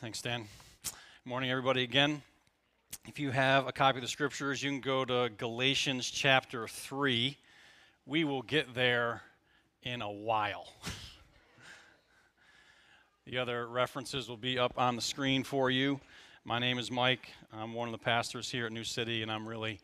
Thanks, Dan. Morning, everybody, again. If you have a copy of the scriptures, you can go to Galatians chapter 3. We will get there in a while. the other references will be up on the screen for you. My name is Mike. I'm one of the pastors here at New City, and I'm really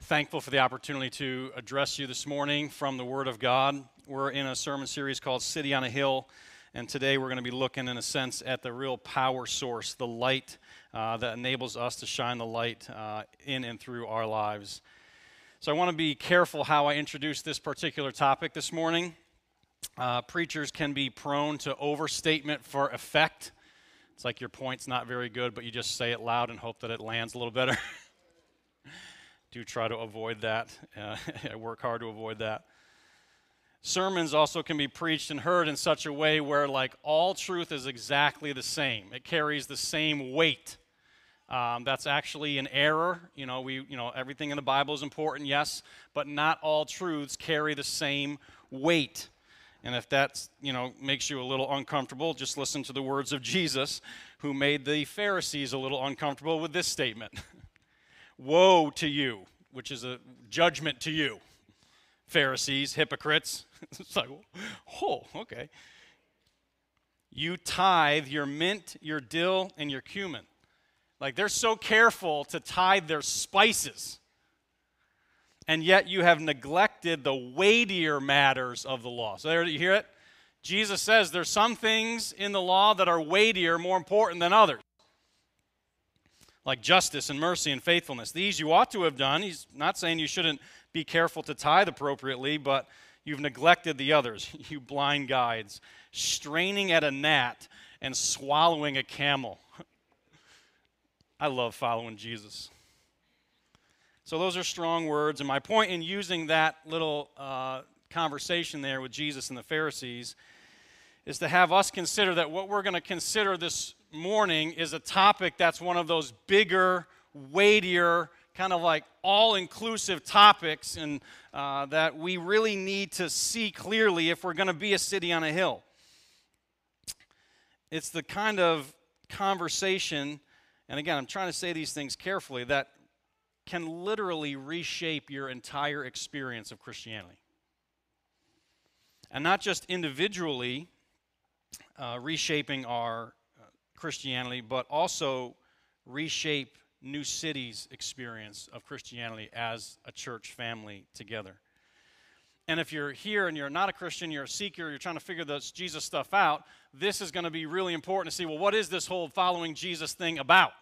thankful for the opportunity to address you this morning from the Word of God. We're in a sermon series called City on a Hill. And today we're going to be looking, in a sense, at the real power source, the light uh, that enables us to shine the light uh, in and through our lives. So I want to be careful how I introduce this particular topic this morning. Uh, preachers can be prone to overstatement for effect. It's like your point's not very good, but you just say it loud and hope that it lands a little better. Do try to avoid that. Uh, I work hard to avoid that sermons also can be preached and heard in such a way where like all truth is exactly the same. It carries the same weight. Um, that's actually an error. You know we you know everything in the bible is important yes but not all truths carry the same weight. And if that you know makes you a little uncomfortable just listen to the words of jesus who made the pharisees a little uncomfortable with this statement. Woe to you which is a judgment to you pharisees hypocrites it's like, oh, okay. You tithe your mint, your dill, and your cumin. Like they're so careful to tithe their spices. And yet you have neglected the weightier matters of the law. So there you hear it? Jesus says there's some things in the law that are weightier, more important than others. Like justice and mercy and faithfulness. These you ought to have done. He's not saying you shouldn't be careful to tithe appropriately, but You've neglected the others, you blind guides, straining at a gnat and swallowing a camel. I love following Jesus. So, those are strong words. And my point in using that little uh, conversation there with Jesus and the Pharisees is to have us consider that what we're going to consider this morning is a topic that's one of those bigger, weightier, kind of like all inclusive topics and uh, that we really need to see clearly if we're going to be a city on a hill. It's the kind of conversation, and again, I'm trying to say these things carefully, that can literally reshape your entire experience of Christianity. And not just individually uh, reshaping our uh, Christianity, but also reshape New City's experience of Christianity as a church family together. And if you're here and you're not a Christian, you're a seeker, you're trying to figure this Jesus stuff out, this is going to be really important to see well, what is this whole following Jesus thing about?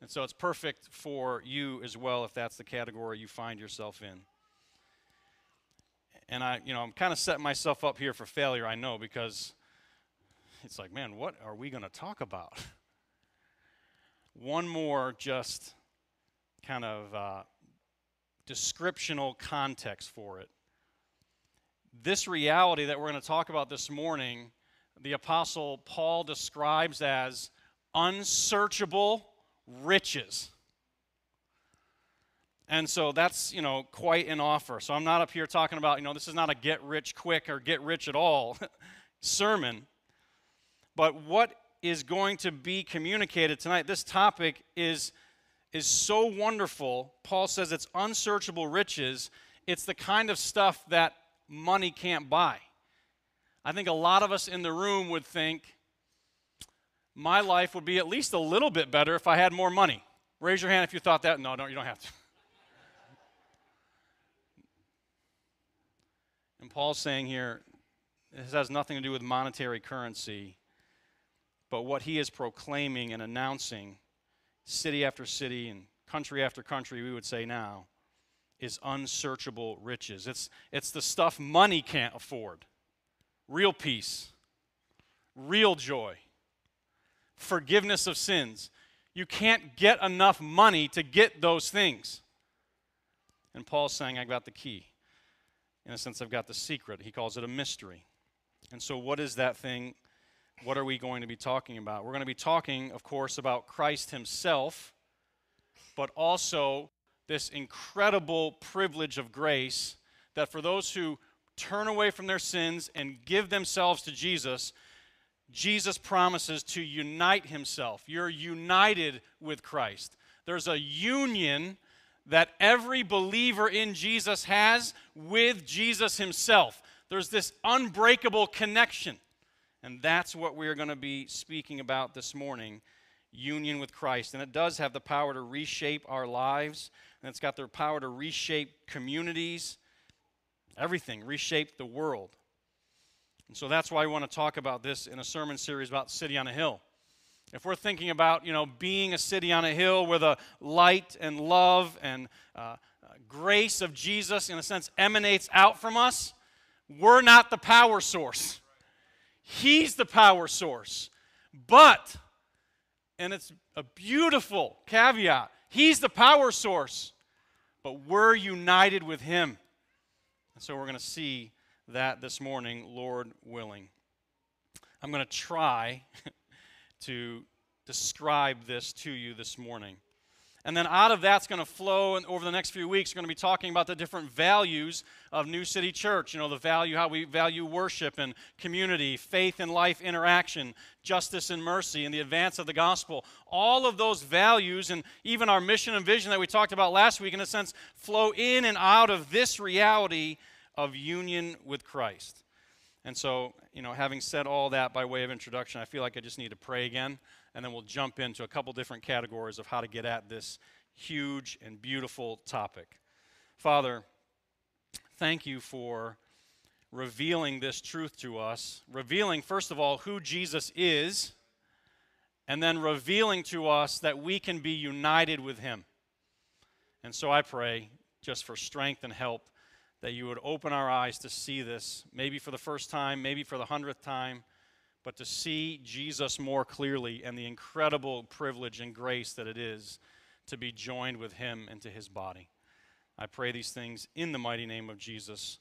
And so it's perfect for you as well if that's the category you find yourself in. And I, you know, I'm kind of setting myself up here for failure, I know, because it's like, man, what are we going to talk about? one more just kind of uh, descriptional context for it. This reality that we're going to talk about this morning, the Apostle Paul describes as unsearchable riches. And so that's, you know, quite an offer. So I'm not up here talking about, you know, this is not a get rich quick or get rich at all sermon. But what is going to be communicated tonight. This topic is, is so wonderful. Paul says it's unsearchable riches. It's the kind of stuff that money can't buy. I think a lot of us in the room would think my life would be at least a little bit better if I had more money. Raise your hand if you thought that. No, don't, you don't have to. And Paul's saying here, this has nothing to do with monetary currency. But what he is proclaiming and announcing, city after city and country after country, we would say now, is unsearchable riches. It's, it's the stuff money can't afford real peace, real joy, forgiveness of sins. You can't get enough money to get those things. And Paul's saying, I got the key. In a sense, I've got the secret. He calls it a mystery. And so, what is that thing what are we going to be talking about? We're going to be talking, of course, about Christ Himself, but also this incredible privilege of grace that for those who turn away from their sins and give themselves to Jesus, Jesus promises to unite himself. You're united with Christ. There's a union that every believer in Jesus has with Jesus himself. There's this unbreakable connection. And that's what we're going to be speaking about this morning union with Christ. And it does have the power to reshape our lives, and it's got the power to reshape communities, everything, reshape the world. And so that's why I want to talk about this in a sermon series about City on a Hill. If we're thinking about, you know, being a city on a hill where the light and love and uh, uh, grace of Jesus, in a sense, emanates out from us, we're not the power source. He's the power source. But, and it's a beautiful caveat, He's the power source, but we're united with Him. And so we're going to see that this morning, Lord willing. I'm going to try to describe this to you this morning. And then out of that's going to flow, and over the next few weeks, we're going to be talking about the different values of New City Church. You know, the value, how we value worship and community, faith and life interaction, justice and mercy, and the advance of the gospel. All of those values, and even our mission and vision that we talked about last week, in a sense, flow in and out of this reality of union with Christ. And so, you know, having said all that by way of introduction, I feel like I just need to pray again, and then we'll jump into a couple different categories of how to get at this huge and beautiful topic. Father, thank you for revealing this truth to us, revealing, first of all, who Jesus is, and then revealing to us that we can be united with him. And so I pray just for strength and help that you would open our eyes to see this, maybe for the first time, maybe for the hundredth time, but to see Jesus more clearly and the incredible privilege and grace that it is to be joined with him into his body. I pray these things in the mighty name of Jesus.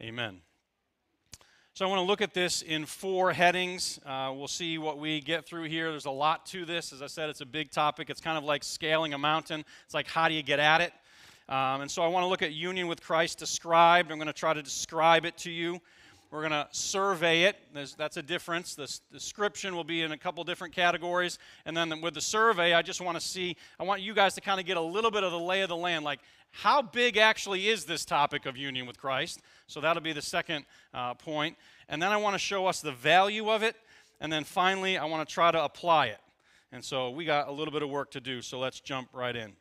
Amen. So I want to look at this in four headings. Uh, we'll see what we get through here. There's a lot to this. As I said, it's a big topic. It's kind of like scaling a mountain. It's like, how do you get at it? Um, and so I want to look at union with Christ described. I'm going to try to describe it to you. We're going to survey it. There's, that's a difference. The description will be in a couple different categories. And then with the survey, I just want to see, I want you guys to kind of get a little bit of the lay of the land. Like, how big actually is this topic of union with Christ? So that'll be the second uh, point. And then I want to show us the value of it. And then finally, I want to try to apply it. And so we got a little bit of work to do. So let's jump right in.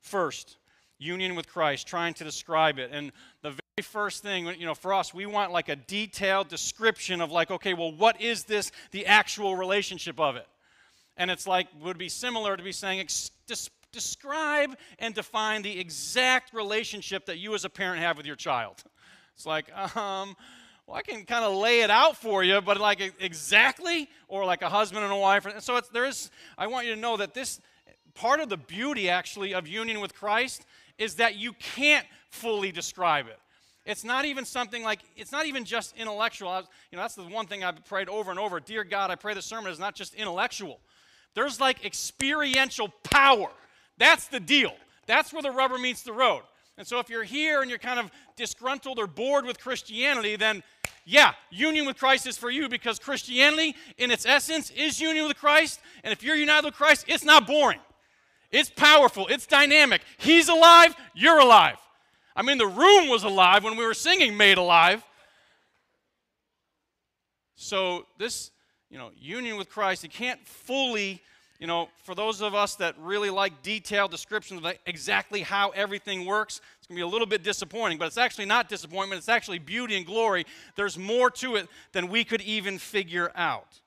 First, union with Christ, trying to describe it. And the first thing, you know, for us, we want like a detailed description of like, okay, well, what is this, the actual relationship of it? And it's like, would be similar to be saying, describe and define the exact relationship that you as a parent have with your child. It's like, um, well, I can kind of lay it out for you, but like exactly, or like a husband and a wife. and So it's, there is, I want you to know that this, part of the beauty actually of union with Christ is that you can't fully describe it. It's not even something like, it's not even just intellectual. Was, you know, that's the one thing I've prayed over and over. Dear God, I pray the sermon is not just intellectual. There's like experiential power. That's the deal. That's where the rubber meets the road. And so if you're here and you're kind of disgruntled or bored with Christianity, then yeah, union with Christ is for you because Christianity, in its essence, is union with Christ. And if you're united with Christ, it's not boring. It's powerful, it's dynamic. He's alive, you're alive. I mean, the room was alive when we were singing Made Alive. So, this, you know, union with Christ, you can't fully, you know, for those of us that really like detailed descriptions of exactly how everything works, it's going to be a little bit disappointing, but it's actually not disappointment, it's actually beauty and glory. There's more to it than we could even figure out.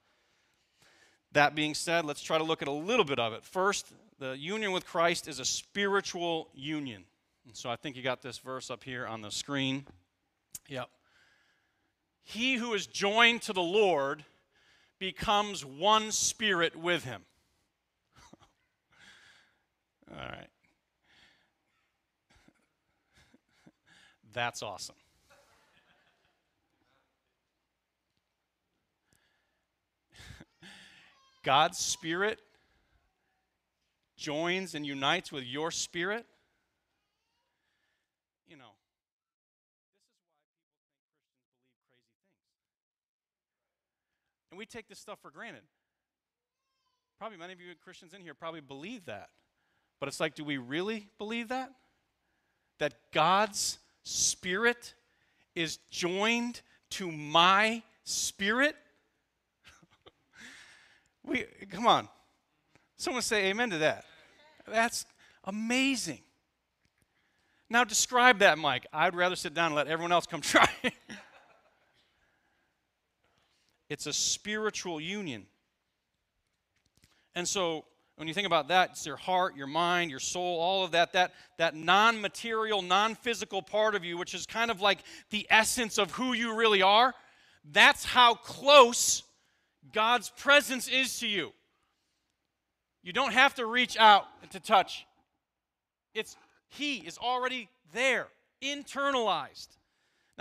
That being said, let's try to look at a little bit of it. First, the union with Christ is a spiritual union. And so I think you got this verse up here on the screen. Yep. He who is joined to the Lord becomes one spirit with him. All right. That's awesome. God's Spirit joins and unites with your spirit, you know, this is why people think Christians believe crazy things. And we take this stuff for granted. Probably many of you Christians in here probably believe that. But it's like, do we really believe that? That God's Spirit is joined to my spirit? we come on. Someone say amen to that. That's amazing. Now describe that, Mike. I'd rather sit down and let everyone else come try. It's a spiritual union. And so when you think about that, it's your heart, your mind, your soul, all of that, that, that non material, non physical part of you, which is kind of like the essence of who you really are. That's how close God's presence is to you. You don't have to reach out to touch. It's He is already there, internalized.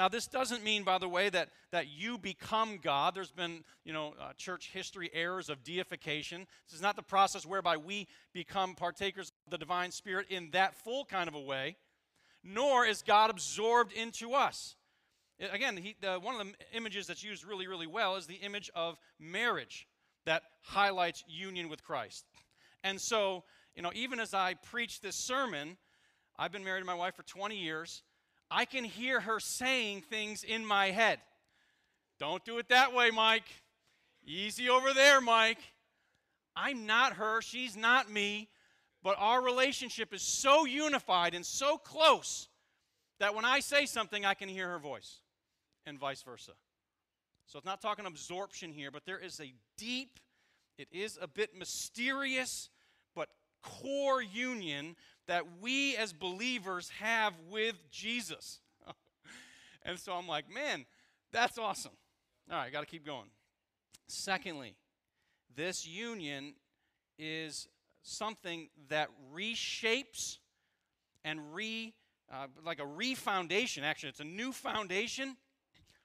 Now, this doesn't mean, by the way, that, that you become God. There's been, you know, uh, church history errors of deification. This is not the process whereby we become partakers of the divine spirit in that full kind of a way, nor is God absorbed into us. Again, he, the, one of the images that's used really, really well is the image of marriage that highlights union with Christ. And so, you know, even as I preach this sermon, I've been married to my wife for 20 years. I can hear her saying things in my head. Don't do it that way, Mike. Easy over there, Mike. I'm not her, she's not me, but our relationship is so unified and so close that when I say something, I can hear her voice, and vice versa. So it's not talking absorption here, but there is a deep, it is a bit mysterious, but core union that we as believers have with Jesus. and so I'm like, man, that's awesome. All right, got to keep going. Secondly, this union is something that reshapes and re uh, like a refoundation actually it's a new foundation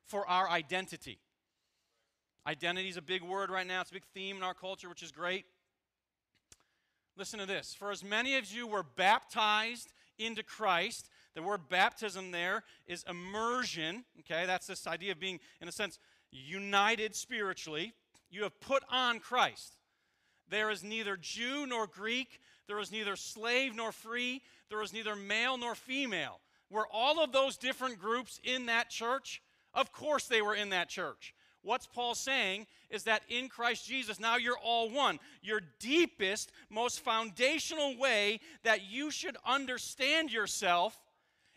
for our identity identity is a big word right now it's a big theme in our culture which is great Listen to this. For as many of you were baptized into Christ, the word baptism there is immersion. Okay, that's this idea of being, in a sense, united spiritually. You have put on Christ. There is neither Jew nor Greek, there is neither slave nor free, there is neither male nor female. Were all of those different groups in that church? Of course they were in that church. What's Paul saying is that in Christ Jesus, now you're all one. Your deepest, most foundational way that you should understand yourself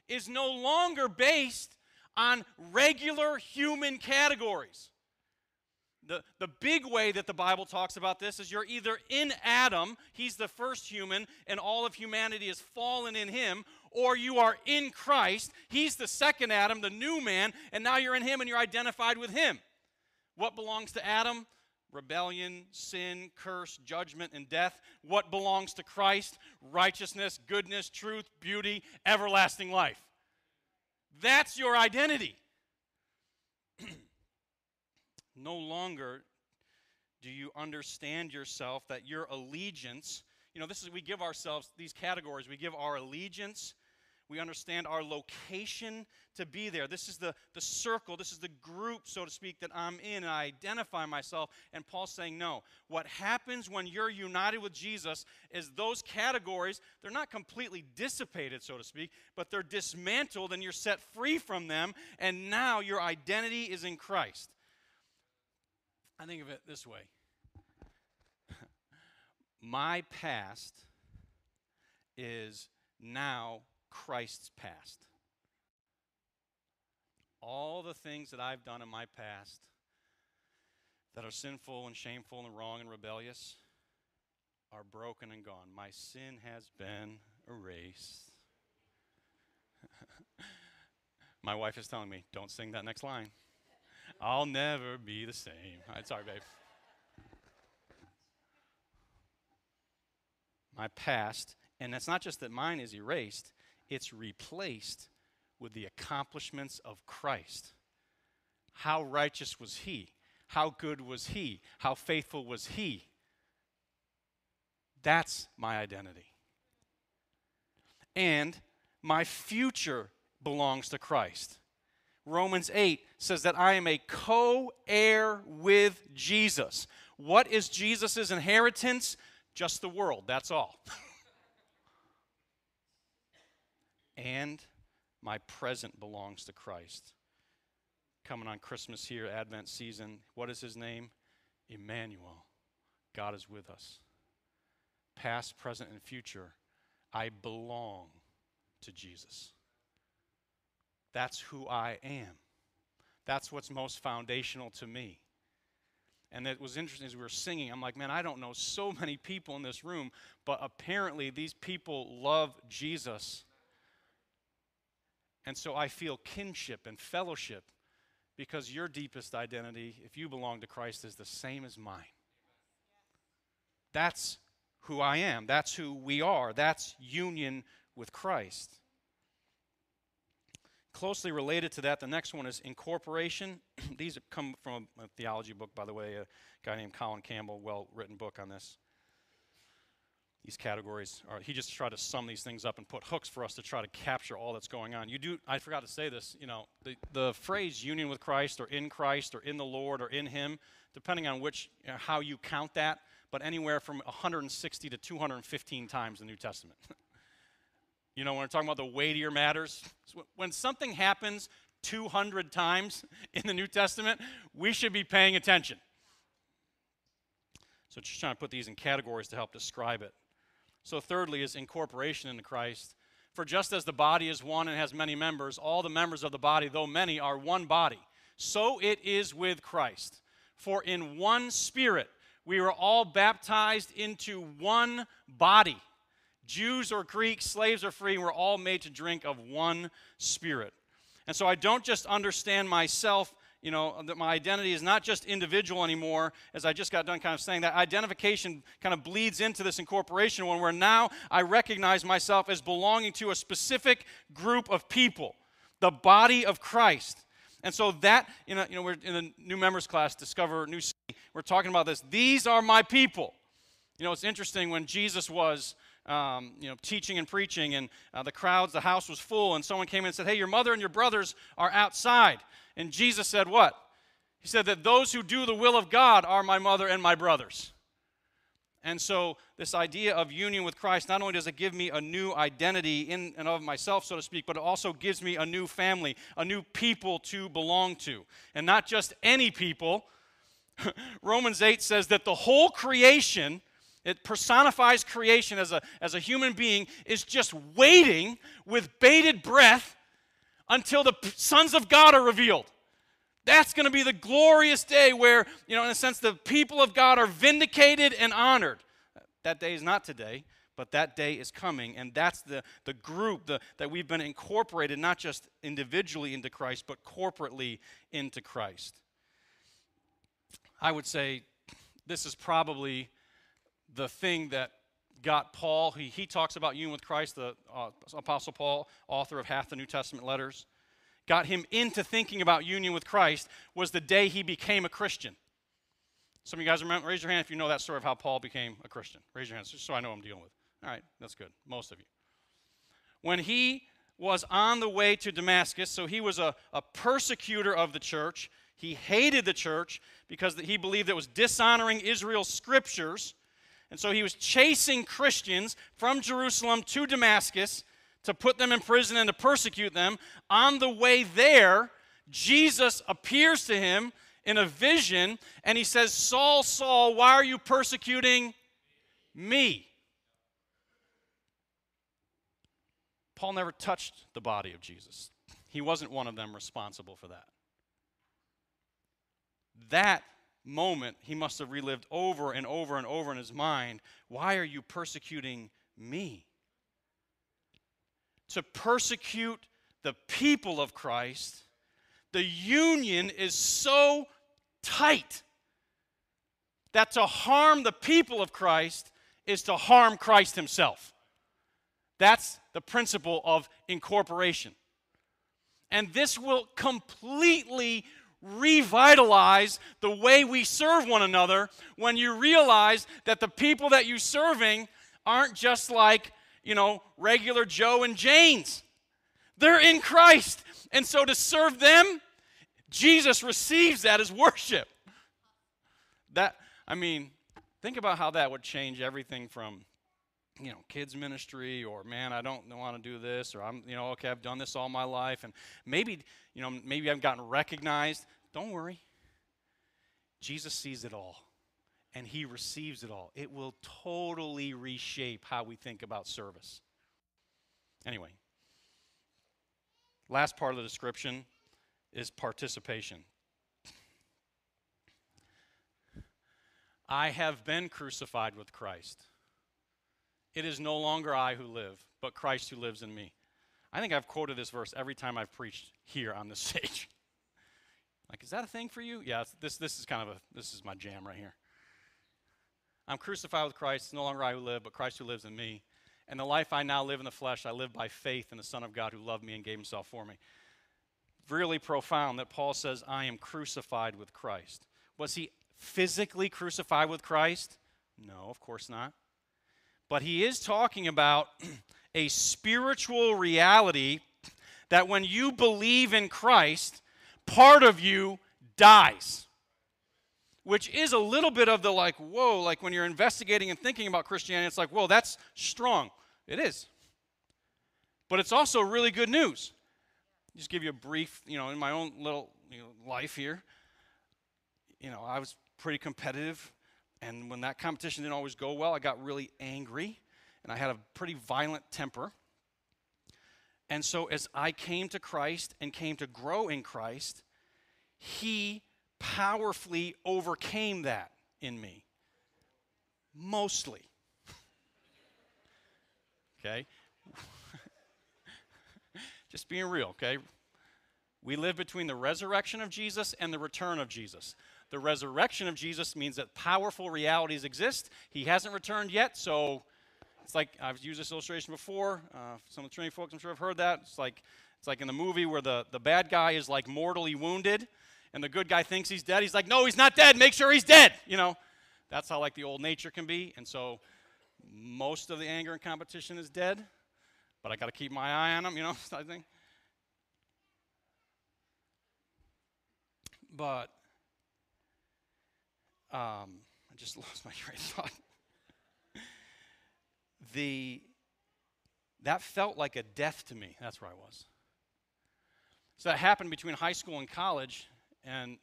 is no longer based on regular human categories. The, the big way that the Bible talks about this is you're either in Adam, he's the first human, and all of humanity has fallen in him, or you are in Christ, he's the second Adam, the new man, and now you're in him and you're identified with him. What belongs to Adam? Rebellion, sin, curse, judgment, and death. What belongs to Christ? Righteousness, goodness, truth, beauty, everlasting life. That's your identity. no longer do you understand yourself that your allegiance, you know, this is we give ourselves these categories. We give our allegiance we understand our location to be there. This is the, the circle, this is the group, so to speak, that I'm in, and I identify myself. And Paul's saying, no. What happens when you're united with Jesus is those categories, they're not completely dissipated, so to speak, but they're dismantled and you're set free from them, and now your identity is in Christ. I think of it this way my past is now Christ's past. All the things that I've done in my past that are sinful and shameful and wrong and rebellious are broken and gone. My sin has been erased. my wife is telling me, don't sing that next line. I'll never be the same. Right, sorry, babe. My past, and it's not just that mine is erased, it's replaced with the accomplishments of Christ. How righteous was he? How good was he? How faithful was he? That's my identity. And my future belongs to Christ. Romans 8 says that I am a co heir with Jesus. What is Jesus' inheritance? Just the world, that's all. and my present belongs to Christ. Coming on Christmas here, Advent season, what is his name? Emmanuel. God is with us. Past, present, and future, I belong to Jesus. That's who I am. That's what's most foundational to me. And it was interesting as we were singing. I'm like, man, I don't know so many people in this room, but apparently these people love Jesus. And so I feel kinship and fellowship because your deepest identity, if you belong to Christ, is the same as mine. That's who I am. That's who we are. That's union with Christ. Closely related to that, the next one is incorporation. These come from a, theology book, by the way, a guy named Colin Campbell, well written book on this. These categories are, he just tried to sum these things up and put hooks for us to try to capture all that's going on. You do, I forgot to say this, you know, the, the phrase union with Christ or in Christ or in the Lord or in Him, depending on which, you know, how you count that, but anywhere from 160 to 215 times in the New Testament. You know, when we're talking about the weightier matters, when something happens 200 times in the New Testament, we should be paying attention. So, just trying to put these in categories to help describe it. So, thirdly, is incorporation into Christ. For just as the body is one and has many members, all the members of the body, though many, are one body. So it is with Christ. For in one spirit we were all baptized into one body Jews or Greeks, slaves or free, we're all made to drink of one spirit. And so I don't just understand myself, you know, that my identity is not just individual anymore, as I just got done kind of saying. That identification kind of bleeds into this incorporation one where now I recognize myself as belonging to a specific group of people, the body of Christ. And so that, you know, you know we're in the new members class, Discover New City, we're talking about this. These are my people. You know, it's interesting when Jesus was um, you know, teaching and preaching, and uh, the crowds, the house was full, and someone came in and said, Hey, your mother and your brothers are outside. And Jesus said, What? He said that those who do the will of God are my mother and my brothers. And so, this idea of union with Christ, not only does it give me a new identity in and of myself, so to speak, but it also gives me a new family, a new people to belong to. And not just any people. Romans 8 says that the whole creation it personifies creation as a, as a human being, is just waiting with bated breath until the sons of God are revealed. That's going to be the glorious day where, you know, in a sense, the people of God are vindicated and honored. That day is not today, but that day is coming, and that's the, the group the, that we've been incorporated, not just individually into Christ, but corporately into Christ. I would say this is probably the thing that got Paul, he, he talks about union with Christ, the uh, Apostle Paul, author of half the New Testament letters, got him into thinking about union with Christ was the day he became a Christian. Some of you guys remember, raise your hand if you know that story of how Paul became a Christian. Raise your hands just so I know I'm dealing with. All right, that's good. Most of you. When he was on the way to Damascus, so he was a, a persecutor of the church. He hated the church because he believed it was dishonoring Israel's scriptures. And so he was chasing Christians from Jerusalem to Damascus to put them in prison and to persecute them. On the way there, Jesus appears to him in a vision and he says, Saul, Saul, why are you persecuting me? Paul never touched the body of Jesus. He wasn't one of them responsible for that. That moment he must have relived over and over and over in his mind why are you persecuting me? To persecute the people of Christ, the union is so tight that to harm the people of Christ is to harm Christ himself. That's the principle of incorporation. And this will completely revitalize the way we serve one another when you realize that the people that you're serving aren't just like, you know, regular Joe and Janes. They're in Christ And so to serve them, Jesus receives that as worship. That, I mean, think about how that would change everything from, you know, kids ministry or man, I don't want to do this or I'm, you know, okay, I've done this all my life and maybe, you know, maybe I've gotten recognized. Don't worry. Jesus sees it all and he receives it all. It will totally reshape how we think about service. Anyway, last part of the description is participation. I have been crucified with Christ. It is no longer I who live, but Christ who lives in me. I think I've quoted this verse every time I've preached here on this stage. like, is that a thing for you? Yeah, this, this is kind of a, this is my jam right here. I'm crucified with Christ. It's no longer I who live, but Christ who lives in me. And the life I now live in the flesh, I live by faith in the Son of God who loved me and gave himself for me. Really profound that Paul says, I am crucified with Christ. Was he physically crucified with Christ? No, of course not. But he is talking about a spiritual reality that when you believe in Christ, part of you dies which is a little bit of the like, whoa, like when you're investigating and thinking about Christianity, it's like, whoa, that's strong. It is. But it's also really good news. Just give you a brief, you know, in my own little you know, life here, you know, I was pretty competitive. And when that competition didn't always go well, I got really angry and I had a pretty violent temper. And so as I came to Christ and came to grow in Christ, He powerfully overcame that in me. Mostly. okay? Just being real, okay? We live between the resurrection of Jesus and the return of Jesus. The resurrection of Jesus means that powerful realities exist. He hasn't returned yet, so it's like I've used this illustration before. Uh, some of the Trinity folks, I'm sure, have heard that. It's like it's like in the movie where the, the bad guy is like mortally wounded, and the good guy thinks he's dead. He's like, no, he's not dead. Make sure he's dead. You know, that's how like the old nature can be. And so most of the anger and competition is dead, but I got to keep my eye on them, you know, I think. But um, I just lost my train of thought. the that felt like a death to me. That's where I was. So that happened between high school and college, and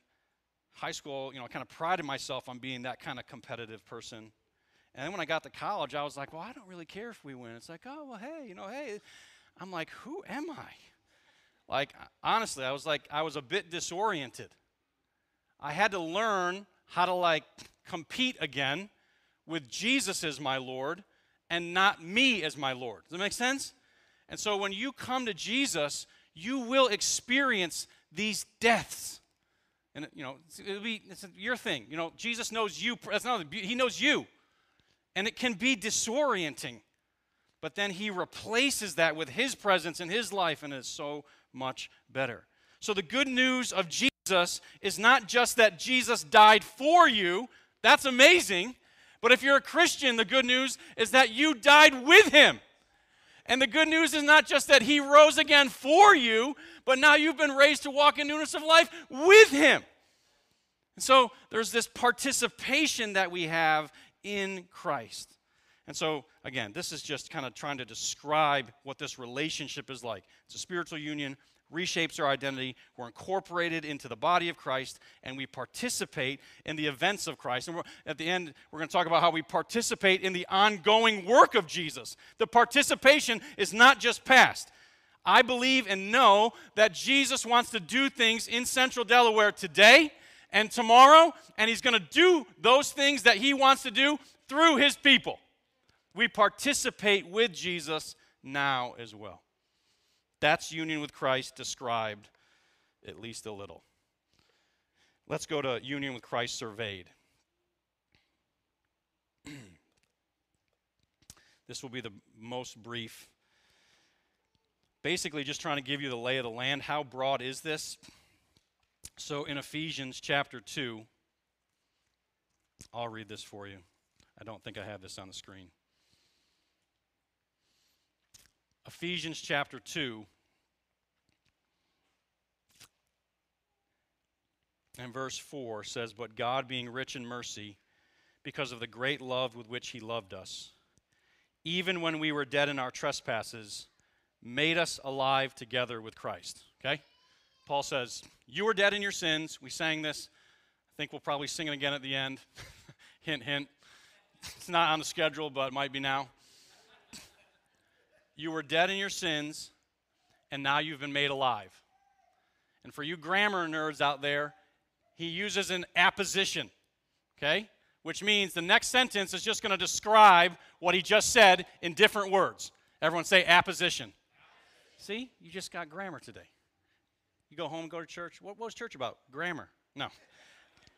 high school, you know, I kind of prided myself on being that kind of competitive person. And then when I got to college, I was like, well, I don't really care if we win. It's like, oh, well, hey, you know, hey. I'm like, who am I? Like, honestly, I was like, I was a bit disoriented. I had to learn how to, like, compete again with Jesus as my Lord and not me as my Lord. Does that make sense? And so when you come to Jesus, you will experience these deaths. And you know, it'll be it's your thing. You know, Jesus knows you. That's not he knows you, and it can be disorienting. But then he replaces that with his presence in his life, and it's so much better. So the good news of Jesus is not just that Jesus died for you. That's amazing. But if you're a Christian, the good news is that you died with him. And the good news is not just that he rose again for you, but now you've been raised to walk in newness of life with him. And so there's this participation that we have in Christ. And so, again, this is just kind of trying to describe what this relationship is like. It's a spiritual union, reshapes our identity. We're incorporated into the body of Christ, and we participate in the events of Christ. And at the end, we're going to talk about how we participate in the ongoing work of Jesus. The participation is not just past. I believe and know that Jesus wants to do things in Central Delaware today and tomorrow, and He's going to do those things that He wants to do through His people. We participate with Jesus now as well. That's union with Christ described at least a little. Let's go to union with Christ surveyed. this will be the most brief. Basically, just trying to give you the lay of the land. How broad is this? So, in Ephesians chapter 2, I'll read this for you. I don't think I have this on the screen. Ephesians chapter 2 and verse 4 says, But God, being rich in mercy, because of the great love with which He loved us, even when we were dead in our trespasses, made us alive together with Christ. Okay? Paul says, You were dead in your sins. We sang this. I think we'll probably sing it again at the end. hint, hint. It's not on the schedule, but it might be now. You were dead in your sins, and now you've been made alive. And for you grammar nerds out there, he uses an apposition, okay? Which means the next sentence is just going to describe what he just said in different words. Everyone say apposition. See, you just got grammar today. You go home, go to church. What, what was church about? Grammar. No.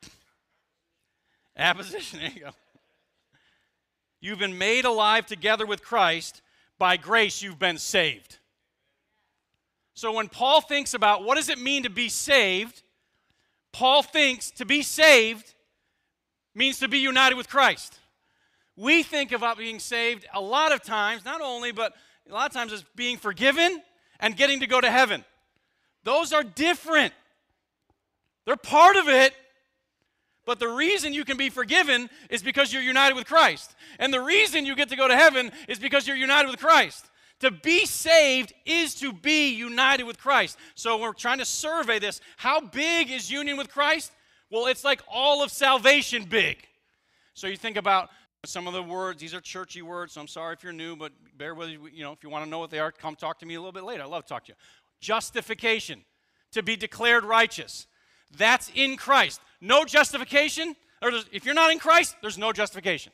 apposition, there you go. You've been made alive together with Christ. By grace, you've been saved. So when Paul thinks about what does it mean to be saved, Paul thinks to be saved means to be united with Christ. We think about being saved a lot of times, not only, but a lot of times as being forgiven and getting to go to heaven. Those are different. They're part of it, but the reason you can be forgiven is because you're united with Christ. And the reason you get to go to heaven is because you're united with Christ. To be saved is to be united with Christ. So we're trying to survey this. How big is union with Christ? Well, it's like all of salvation big. So you think about some of the words, these are churchy words, so I'm sorry if you're new, but bear with you. You know, if you want to know what they are, come talk to me a little bit later. I love to talk to you. Justification, to be declared righteous. That's in Christ. No justification, or if you're not in Christ, there's no justification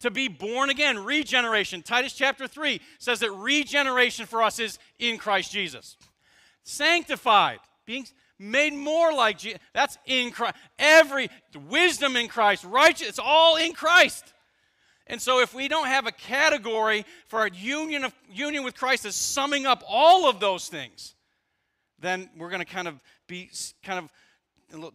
to be born again, regeneration. Titus chapter 3 says that regeneration for us is in Christ Jesus. Sanctified, being made more like Jesus. That's in Christ. Every wisdom in Christ, righteous, it's all in Christ. And so if we don't have a category for our union of union with Christ as summing up all of those things, then we're going to kind of be kind of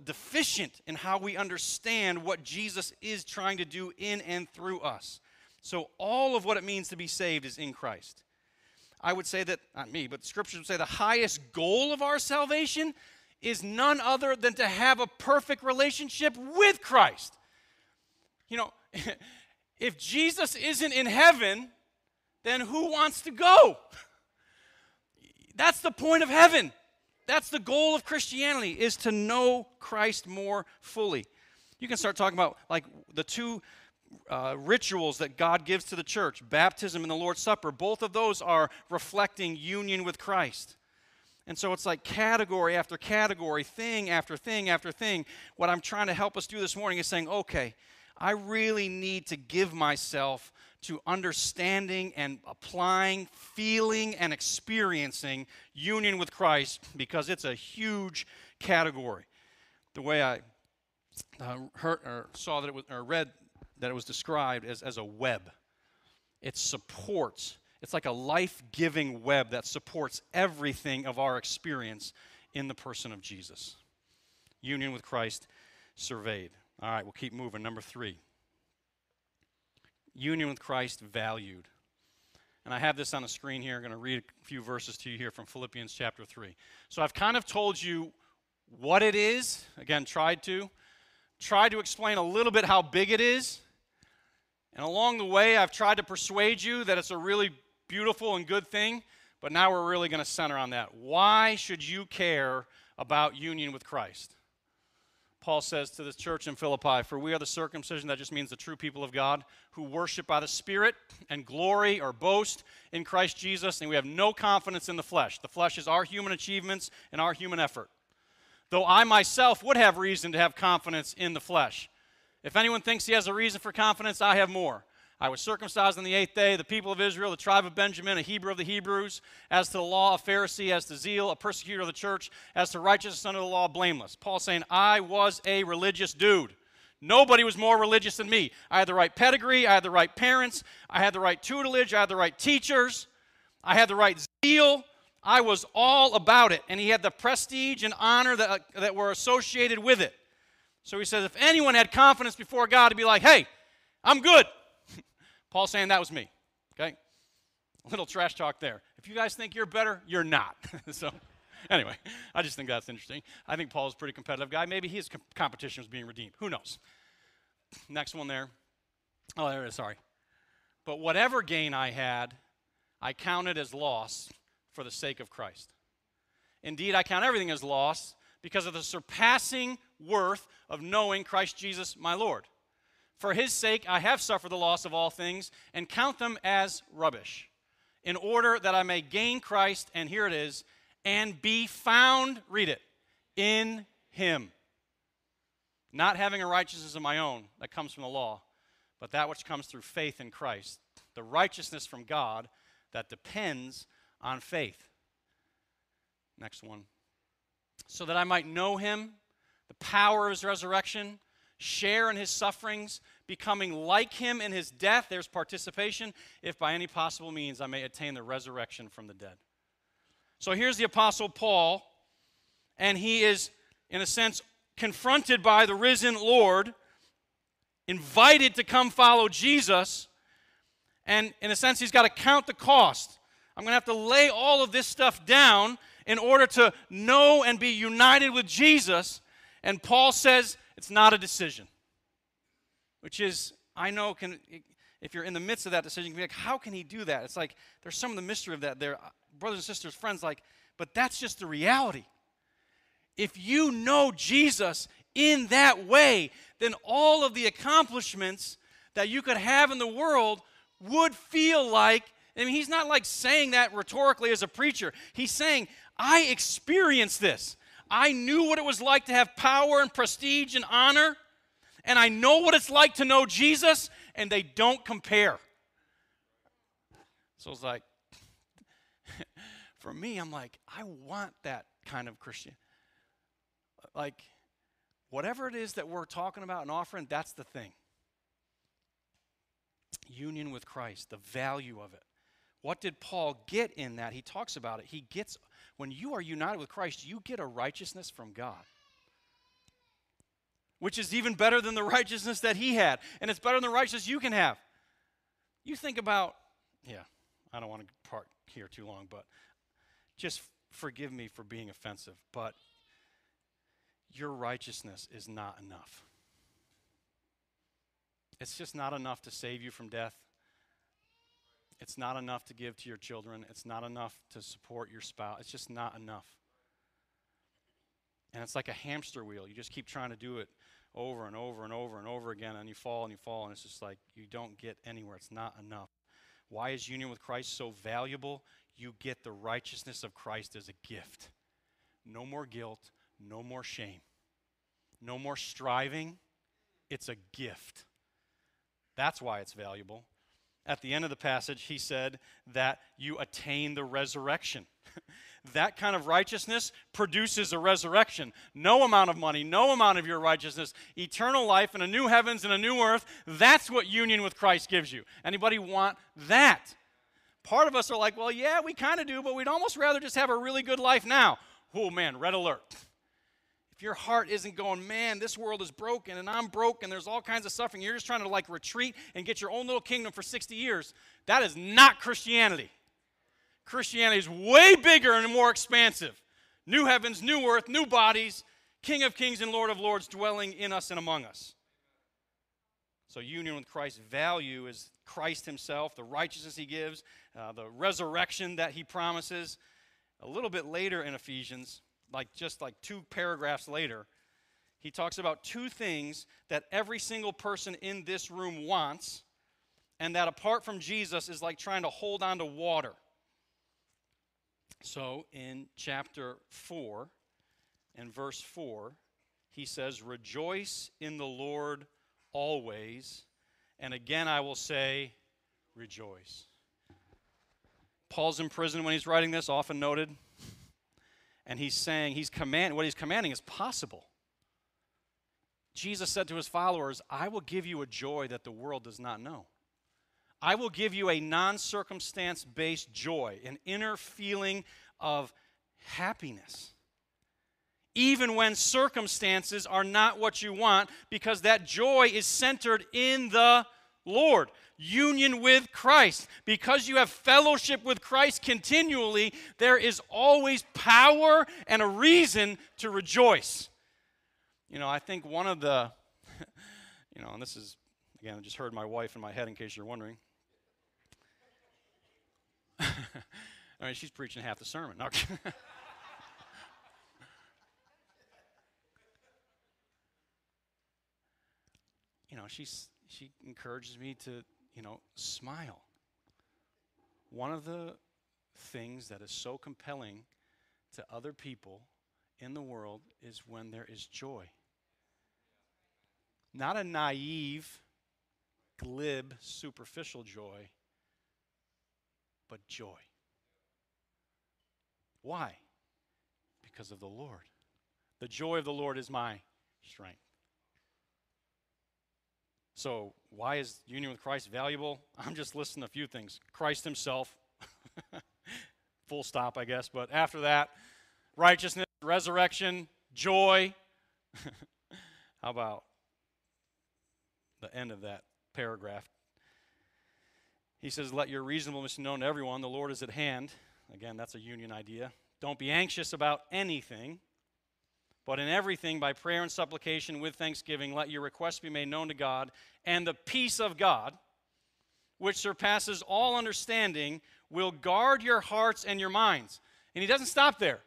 deficient in how we understand what Jesus is trying to do in and through us. So, all of what it means to be saved is in Christ. I would say that, not me, but scriptures would say the highest goal of our salvation is none other than to have a perfect relationship with Christ. You know, if Jesus isn't in heaven, then who wants to go? That's the point of heaven. That's the goal of Christianity is to know Christ more fully. You can start talking about like the two uh, rituals that God gives to the church, baptism and the Lord's Supper. Both of those are reflecting union with Christ. And so it's like category after category, thing after thing after thing. What I'm trying to help us do this morning is saying, okay, I really need to give myself to understanding and applying, feeling, and experiencing union with Christ because it's a huge category. The way I uh, heard or saw that it was, or read that it was described as, as a web, it supports, it's like a life giving web that supports everything of our experience in the person of Jesus. Union with Christ surveyed. All right, we'll keep moving. Number three union with Christ valued. And I have this on the screen here. I'm going to read a few verses to you here from Philippians chapter 3. So I've kind of told you what it is. Again, tried to. Tried to explain a little bit how big it is. And along the way, I've tried to persuade you that it's a really beautiful and good thing. But now we're really going to center on that. Why should you care about union with Christ? Paul says to the church in Philippi, For we are the circumcision, that just means the true people of God, who worship by the Spirit and glory or boast in Christ Jesus, and we have no confidence in the flesh. The flesh is our human achievements and our human effort. Though I myself would have reason to have confidence in the flesh. If anyone thinks he has a reason for confidence, I have more. I was circumcised on the eighth day, the people of Israel, the tribe of Benjamin, a Hebrew of the Hebrews, as to the law, a Pharisee, as to zeal, a persecutor of the church, as to righteousness under the law, blameless. Paul saying, I was a religious dude. Nobody was more religious than me. I had the right pedigree, I had the right parents, I had the right tutelage, I had the right teachers, I had the right zeal. I was all about it. And he had the prestige and honor that, that were associated with it. So he says, if anyone had confidence before God to be like, hey, I'm good. Paul saying that was me. Okay? A little trash talk there. If you guys think you're better, you're not. so anyway, I just think that's interesting. I think Paul's a pretty competitive guy. Maybe his com- competition was being redeemed. Who knows? Next one there. Oh, there it is. Sorry. But whatever gain I had, I counted as loss for the sake of Christ. Indeed, I count everything as loss because of the surpassing worth of knowing Christ Jesus my Lord. For his sake, I have suffered the loss of all things and count them as rubbish, in order that I may gain Christ, and here it is, and be found, read it, in him. Not having a righteousness of my own that comes from the law, but that which comes through faith in Christ, the righteousness from God that depends on faith. Next one. So that I might know him, the power of his resurrection, share in his sufferings, becoming like him in his death. There's participation, if by any possible means I may attain the resurrection from the dead. So here's the Apostle Paul, and he is, in a sense, confronted by the risen Lord, invited to come follow Jesus, and in a sense, he's got to count the cost. I'm going to have to lay all of this stuff down in order to know and be united with Jesus. And Paul says it's not a decision, which is, I know, can if you're in the midst of that decision, you can be like, how can he do that? It's like there's some of the mystery of that there. Uh, brothers and sisters, friends, like, but that's just the reality. If you know Jesus in that way, then all of the accomplishments that you could have in the world would feel like I mean, he's not like saying that rhetorically as a preacher. He's saying, I experienced this. I knew what it was like to have power and prestige and honor, and I know what it's like to know Jesus, and they don't compare. So it's like, for me, I'm like, I want that kind of Christian. Like, whatever it is that we're talking about and offering, that's the thing. Union with Christ, the value of it. What did Paul get in that? He talks about it. He gets, when you are united with Christ, you get a righteousness from God, which is even better than the righteousness that he had. And it's better than the righteousness you can have. You think about, yeah, I don't want to park here too long, but just forgive me for being offensive, but your righteousness is not enough. It's just not enough to save you from death. It's not enough to give to your children. It's not enough to support your spouse. It's just not enough. And it's like a hamster wheel. You just keep trying to do it over and over and over and over again, and you fall and you fall, and it's just like you don't get anywhere. It's not enough. Why is union with Christ so valuable? You get the righteousness of Christ as a gift. No more guilt, no more shame, no more striving. It's a gift. That's why it's valuable at the end of the passage, he said that you attain the resurrection. that kind of righteousness produces a resurrection. No amount of money, no amount of your righteousness, eternal life and a new heavens and a new earth, that's what union with Christ gives you. Anybody want that? Part of us are like, well, yeah, we kind of do, but we'd almost rather just have a really good life now. Oh man, red alert your heart isn't going, man, this world is broken and I'm broken, there's all kinds of suffering, you're just trying to like retreat and get your own little kingdom for 60 years, that is not Christianity. Christianity is way bigger and more expansive. New heavens, new earth, new bodies, King of kings and Lord of lords dwelling in us and among us. So, union with Christ's value is Christ Himself, the righteousness He gives, uh, the resurrection that He promises. A little bit later in Ephesians, like just like two paragraphs later, he talks about two things that every single person in this room wants, and that apart from Jesus is like trying to hold on to water. So in chapter 4 and verse 4, he says, Rejoice in the Lord always. And again, I will say, Rejoice. Paul's in prison when he's writing this, often noted and he's saying, he's command, what he's commanding is possible. Jesus said to his followers, I will give you a joy that the world does not know. I will give you a non circumstance based joy, an inner feeling of happiness. Even when circumstances are not what you want, because that joy is centered in the Lord, union with Christ. Because you have fellowship with Christ continually, there is always power and a reason to rejoice. You know, I think one of the, you know, and this is, again, I just heard my wife in my head in case you're wondering. I mean, she's preaching half the sermon. No. you know, she's she encourages me to, you know, smile. One of the things that is so compelling to other people in the world is when there is joy. Not a naive, glib, superficial joy, but joy. Why? Because of the Lord. The joy of the Lord is my strength. So, why is union with Christ valuable? I'm just listing a few things. Christ Himself, full stop, I guess. But after that, righteousness, resurrection, joy. How about the end of that paragraph? He says, Let your reasonableness be known to everyone. The Lord is at hand. Again, that's a union idea. Don't be anxious about anything but in everything, by prayer and supplication with thanksgiving, let your requests be made known to God, and the peace of God, which surpasses all understanding, will guard your hearts and your minds. And he doesn't stop there.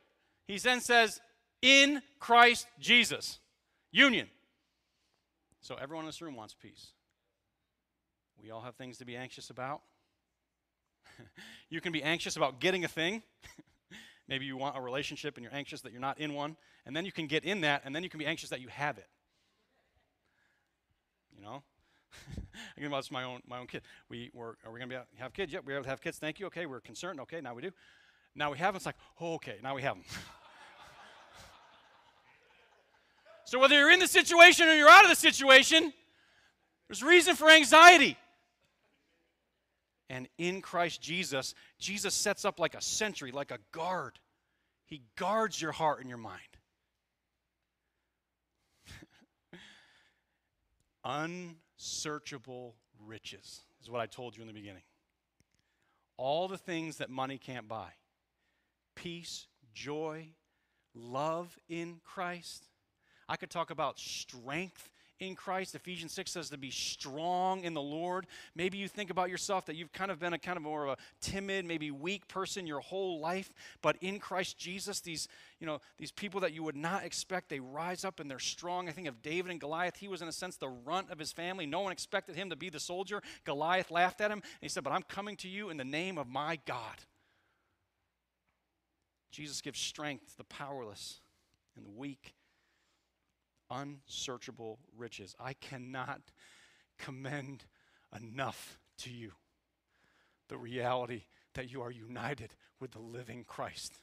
He then says, in Christ Jesus. Union. So everyone in this room wants peace. We all have things to be anxious about. you can be anxious about getting a thing. Maybe you want a relationship and you're anxious that you're not in one. And then you can get in that, and then you can be anxious that you have it. You know? I think about my own my own kid. We were are we gonna be have kids? Yep, we're able to have kids. Thank you. Okay, we're concerned. Okay, now we do. Now we have them. It's like, oh, okay, now we have them. so whether you're in the situation or you're out of the situation, there's reason for anxiety. And in Christ Jesus, Jesus sets up like a sentry, like a guard. He guards your heart and your mind. Unsearchable riches is what I told you in the beginning. All the things that money can't buy peace, joy, love in Christ. I could talk about strength in Christ. Ephesians 6 says to be strong in the Lord. Maybe you think about yourself that you've kind of been a kind of more of a timid, maybe weak person your whole life, but in Christ Jesus, these, you know, these people that you would not expect, they rise up and they're strong. I think of David and Goliath. He was in a sense the runt of his family. No one expected him to be the soldier. Goliath laughed at him and he said, "But I'm coming to you in the name of my God." Jesus gives strength to the powerless and the weak unsearchable riches. I cannot commend enough to you the reality that you are united with the living Christ.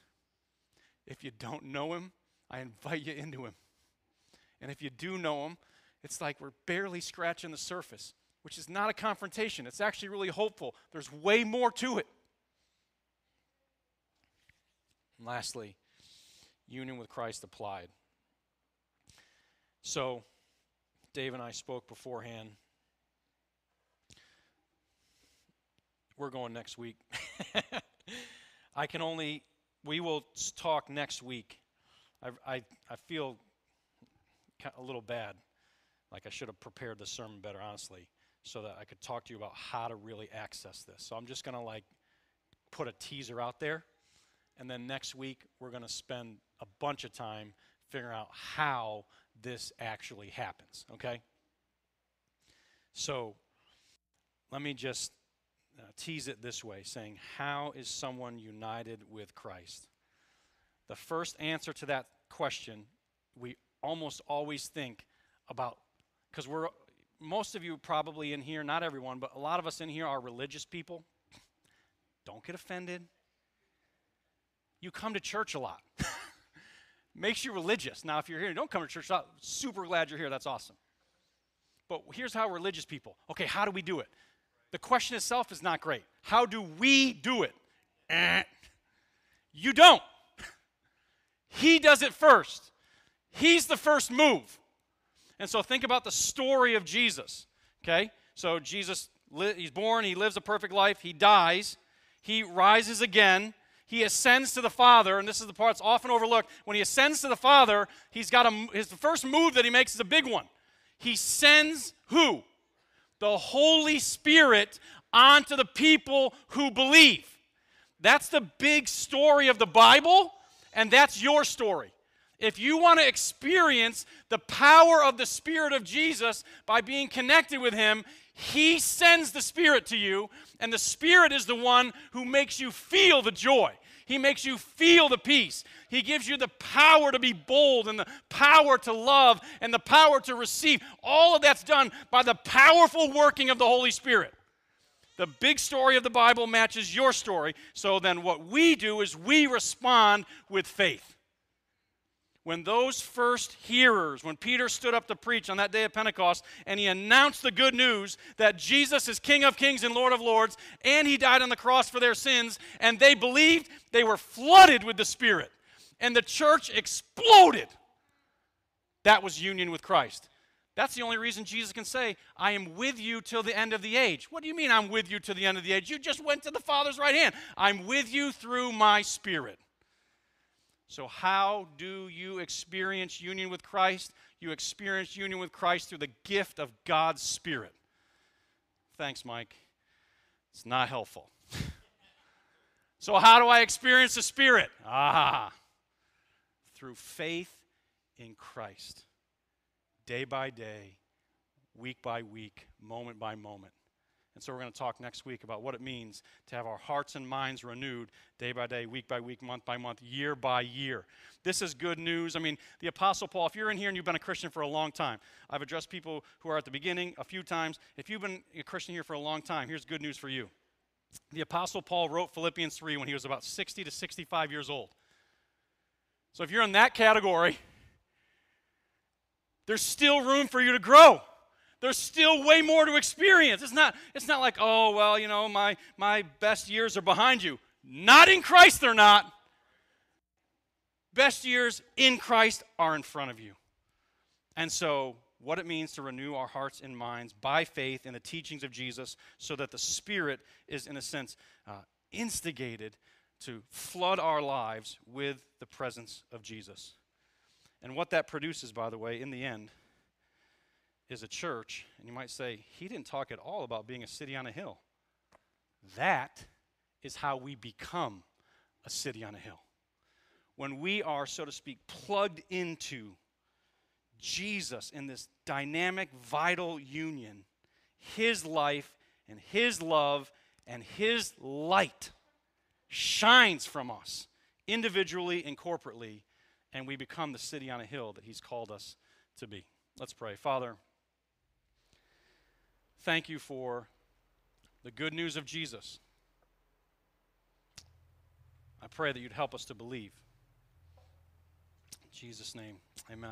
If you don't know him, I invite you into him. And if you do know him, it's like we're barely scratching the surface, which is not a confrontation. It's actually really hopeful. There's way more to it. And lastly, union with Christ applied. So, Dave and I spoke beforehand. We're going next week. I can only, we will talk next week. I, I, I feel a little bad. Like I should have prepared the sermon better, honestly, so that I could talk to you about how to really access this. So I'm just going to like put a teaser out there. And then next week, we're going to spend a bunch of time figuring out how this actually happens, okay? So let me just uh, tease it this way saying, How is someone united with Christ? The first answer to that question, we almost always think about, because we're, most of you probably in here, not everyone, but a lot of us in here are religious people. Don't get offended. You come to church a lot. makes you religious. Now, if you're here don't come to church, I'm super glad you're here. That's awesome. But here's how religious people okay, how do we do it? The question itself is not great. How do we do it? Eh. You don't. he does it first. He's the first move. And so think about the story of Jesus, okay? So Jesus, he's born, he lives a perfect life, he dies, he rises again, he ascends to the Father, and this is the part that's often overlooked. When he ascends to the Father, he's got a, his first move that he makes is a big one. He sends who? The Holy Spirit onto the people who believe. That's the big story of the Bible, and that's your story. If you want to experience the power of the Spirit of Jesus by being connected with Him, He sends the Spirit to you, and the Spirit is the one who makes you feel the joy. He makes you feel the peace. He gives you the power to be bold and the power to love and the power to receive. All of that's done by the powerful working of the Holy Spirit. The big story of the Bible matches your story. So then, what we do is we respond with faith. When those first hearers, when Peter stood up to preach on that day of Pentecost and he announced the good news that Jesus is King of Kings and Lord of Lords, and he died on the cross for their sins, and they believed, they were flooded with the Spirit. And the church exploded. That was union with Christ. That's the only reason Jesus can say, I am with you till the end of the age. What do you mean I'm with you till the end of the age? You just went to the Father's right hand. I'm with you through my Spirit. So, how do you experience union with Christ? You experience union with Christ through the gift of God's Spirit. Thanks, Mike. It's not helpful. so, how do I experience the Spirit? Ah, through faith in Christ day by day, week by week, moment by moment. And so we're going to talk next week about what it means to have our hearts and minds renewed day by day, week by week, month by month, year by year. This is good news. I mean, the Apostle Paul, if you're in here and you've been a Christian for a long time, I've addressed people who are at the beginning a few times. If you've been a Christian here for a long time, here's good news for you. The Apostle Paul wrote Philippians 3 when he was about 60 to 65 years old. So if you're in that category, there's still room for you to grow. There's still way more to experience. It's not, it's not like, oh, well, you know, my, my best years are behind you. Not in Christ, they're not. Best years in Christ are in front of you. And so, what it means to renew our hearts and minds by faith in the teachings of Jesus so that the Spirit is, in a sense, uh, instigated to flood our lives with the presence of Jesus. And what that produces, by the way, in the end, is a church. And you might say, he didn't talk at all about being a city on a hill. That is how we become a city on a hill. When we are, so to speak, plugged into Jesus in this dynamic, vital union, his life and his love and his light shines from us individually and corporately and we become the city on a hill that He's called us to be. Let's pray. Father, thank you for the good news of Jesus. I pray that you'd help us to believe. In Jesus' name, amen.